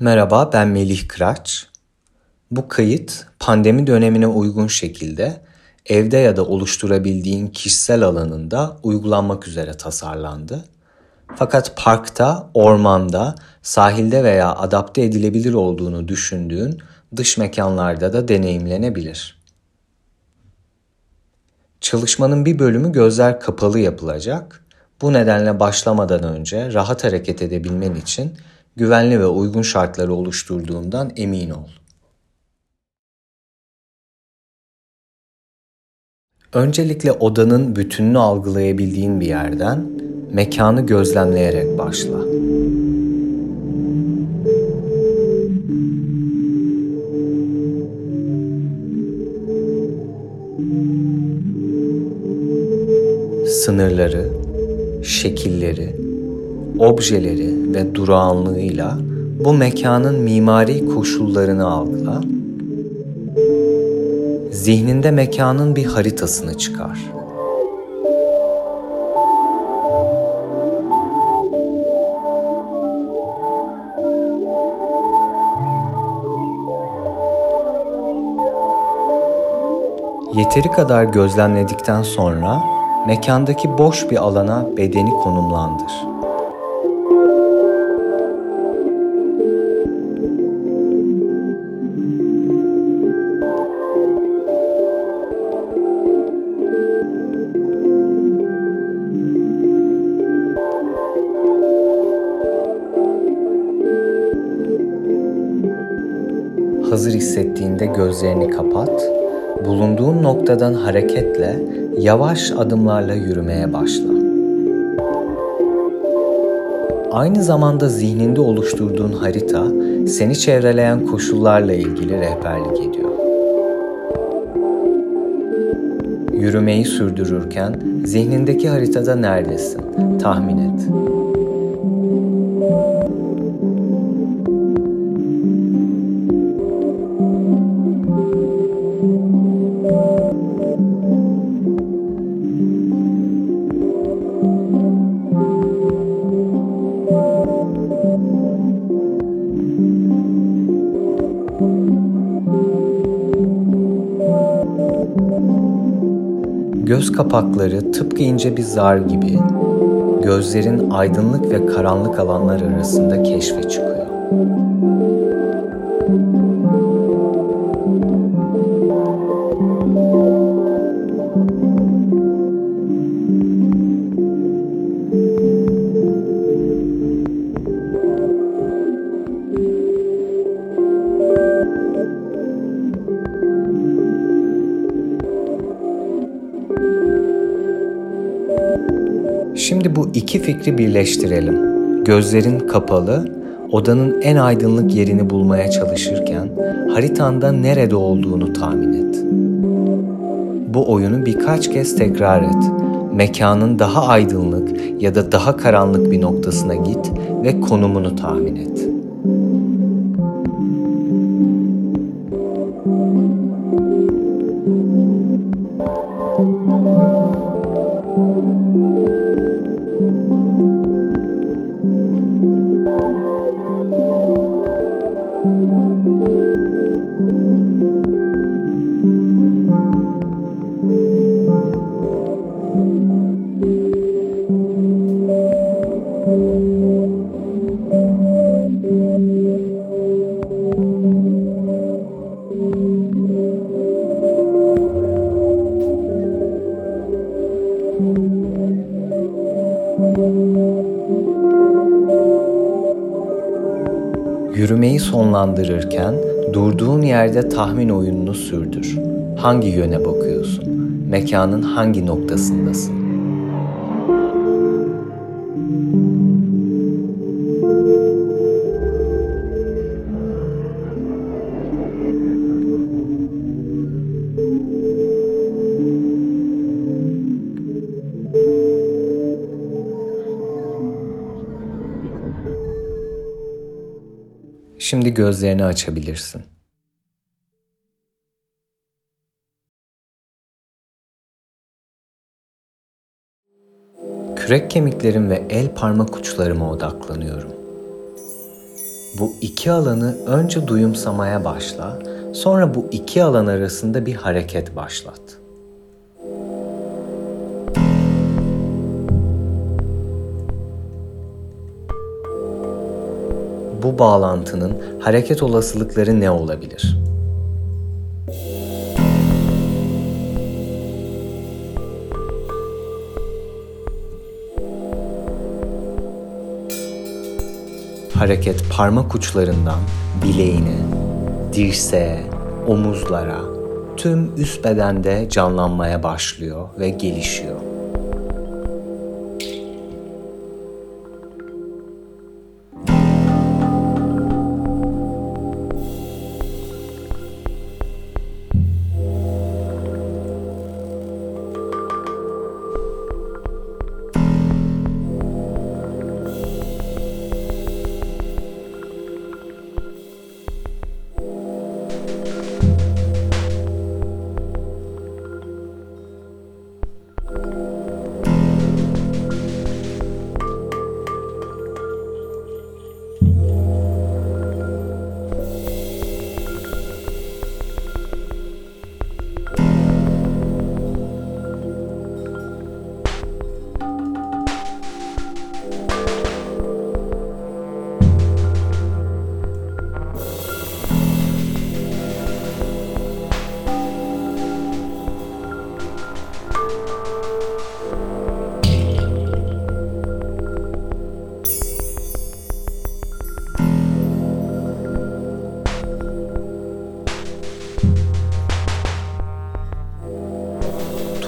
Merhaba, ben Melih Kıraç. Bu kayıt pandemi dönemine uygun şekilde evde ya da oluşturabildiğin kişisel alanında uygulanmak üzere tasarlandı. Fakat parkta, ormanda, sahilde veya adapte edilebilir olduğunu düşündüğün dış mekanlarda da deneyimlenebilir. Çalışmanın bir bölümü gözler kapalı yapılacak. Bu nedenle başlamadan önce rahat hareket edebilmen için güvenli ve uygun şartları oluşturduğundan emin ol. Öncelikle odanın bütününü algılayabildiğin bir yerden mekanı gözlemleyerek başla. Sınırları, şekilleri, objeleri ve durağanlığıyla bu mekanın mimari koşullarını algıla. Zihninde mekanın bir haritasını çıkar. Yeteri kadar gözlemledikten sonra mekandaki boş bir alana bedeni konumlandır. Hazır hissettiğinde gözlerini kapat bulunduğun noktadan hareketle yavaş adımlarla yürümeye başla. Aynı zamanda zihninde oluşturduğun harita seni çevreleyen koşullarla ilgili rehberlik ediyor. Yürümeyi sürdürürken zihnindeki haritada neredesin? Tahmin et. Göz kapakları tıpkı ince bir zar gibi gözlerin aydınlık ve karanlık alanlar arasında keşfe çıkıyor. İki fikri birleştirelim. Gözlerin kapalı, odanın en aydınlık yerini bulmaya çalışırken haritanda nerede olduğunu tahmin et. Bu oyunu birkaç kez tekrar et. Mekanın daha aydınlık ya da daha karanlık bir noktasına git ve konumunu tahmin et. Sonlandırırken durduğun yerde tahmin oyununu sürdür. Hangi yöne bakıyorsun? Mekanın hangi noktasındasın? Şimdi gözlerini açabilirsin. Kürek kemiklerim ve el parmak uçlarıma odaklanıyorum. Bu iki alanı önce duyumsamaya başla, sonra bu iki alan arasında bir hareket başlat. Bu bağlantının hareket olasılıkları ne olabilir? Hareket parmak uçlarından bileğine, dirseğe, omuzlara, tüm üst bedende canlanmaya başlıyor ve gelişiyor.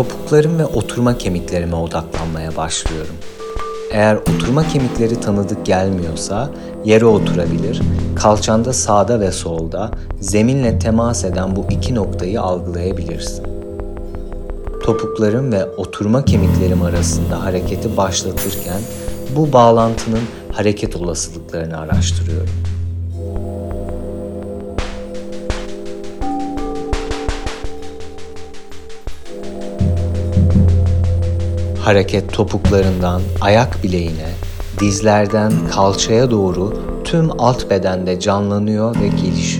Topuklarım ve oturma kemiklerime odaklanmaya başlıyorum. Eğer oturma kemikleri tanıdık gelmiyorsa yere oturabilir, kalçanda sağda ve solda zeminle temas eden bu iki noktayı algılayabilirsin. Topuklarım ve oturma kemiklerim arasında hareketi başlatırken bu bağlantının hareket olasılıklarını araştırıyorum. Hareket topuklarından ayak bileğine, dizlerden kalçaya doğru tüm alt bedende canlanıyor ve gelişiyor.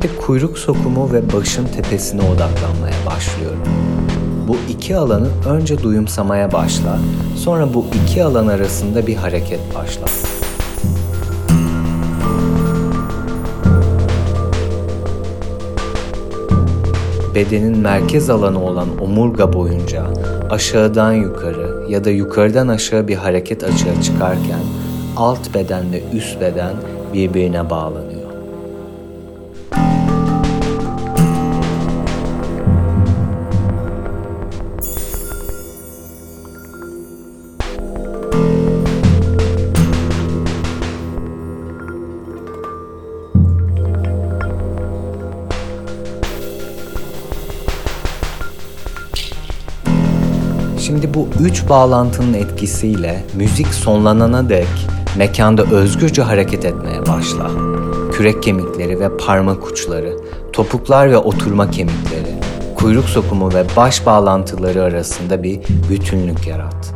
Şimdi kuyruk sokumu ve başın tepesine odaklanmaya başlıyorum. Bu iki alanı önce duyumsamaya başla, sonra bu iki alan arasında bir hareket başla. Bedenin merkez alanı olan omurga boyunca aşağıdan yukarı ya da yukarıdan aşağı bir hareket açığa çıkarken alt bedenle üst beden birbirine bağlanıyor. Şimdi bu üç bağlantının etkisiyle müzik sonlanana dek Mekanda özgürce hareket etmeye başla. Kürek kemikleri ve parmak uçları, topuklar ve oturma kemikleri, kuyruk sokumu ve baş bağlantıları arasında bir bütünlük yarat.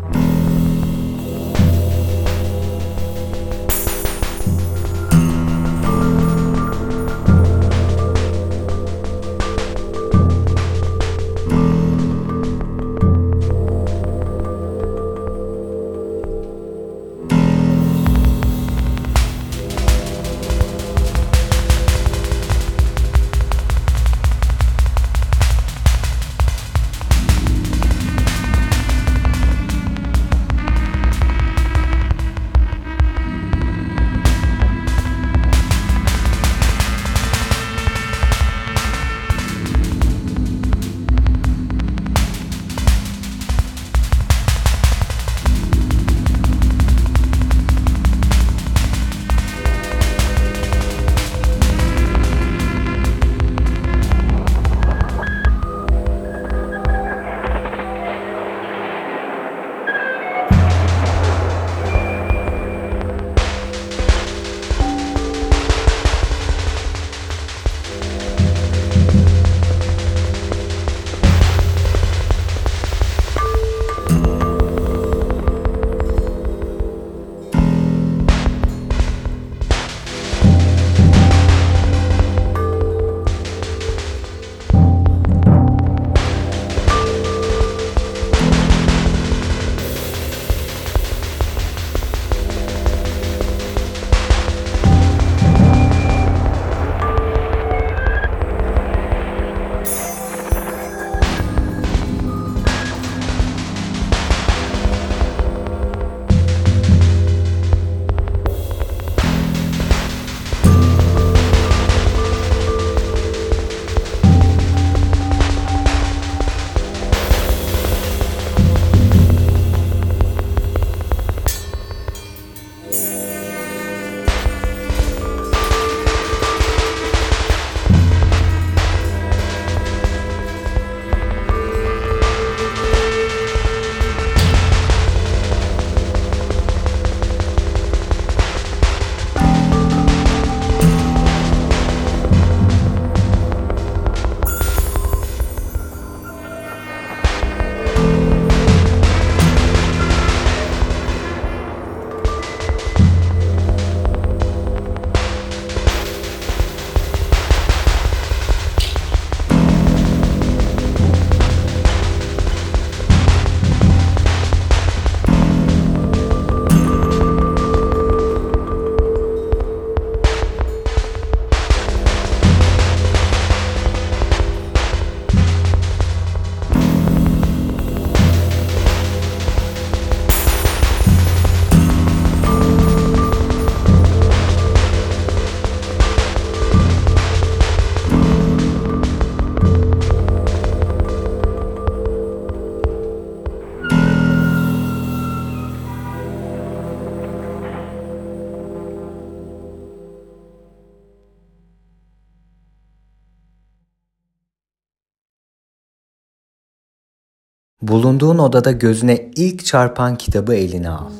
Bulunduğun odada gözüne ilk çarpan kitabı eline al.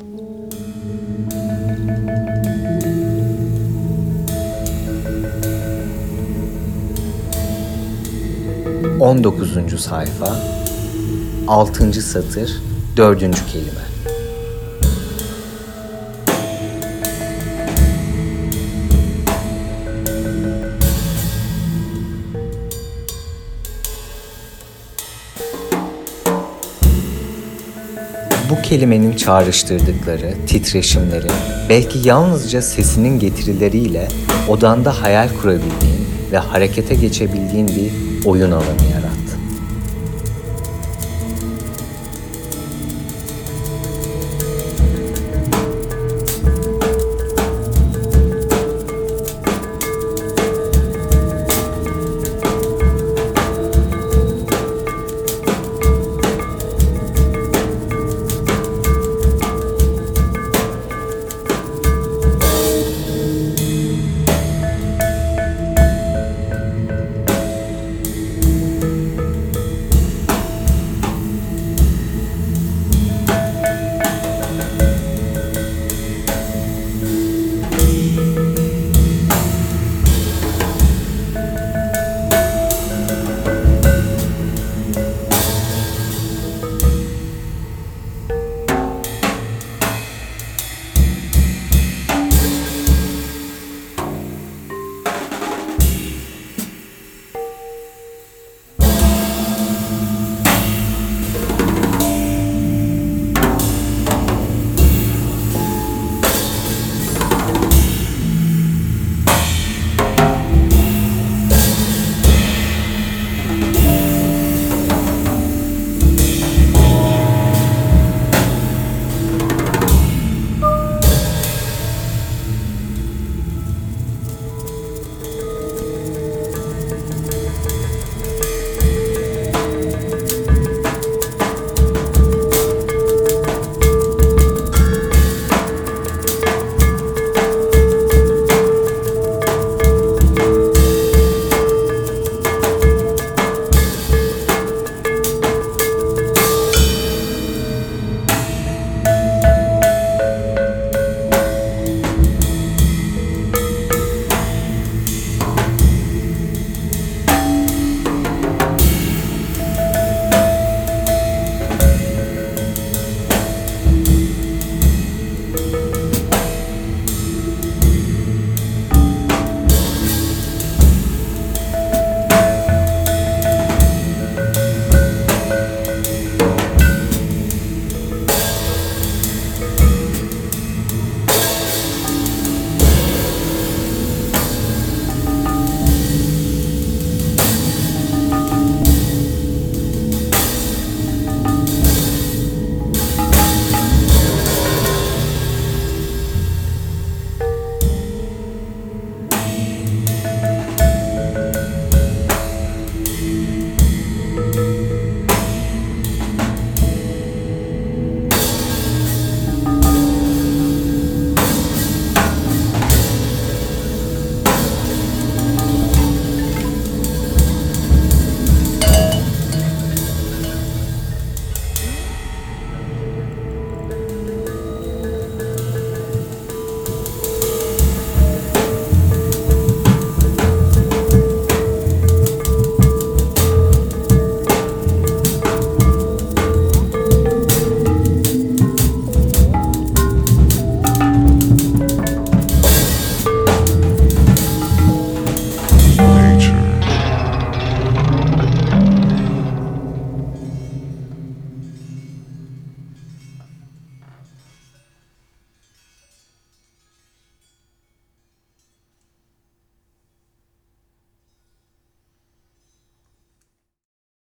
On dokuzuncu sayfa, altıncı satır, dördüncü kelime. Bu kelimenin çağrıştırdıkları titreşimleri belki yalnızca sesinin getirileriyle odanda hayal kurabildiğin ve harekete geçebildiğin bir oyun alanı yarat.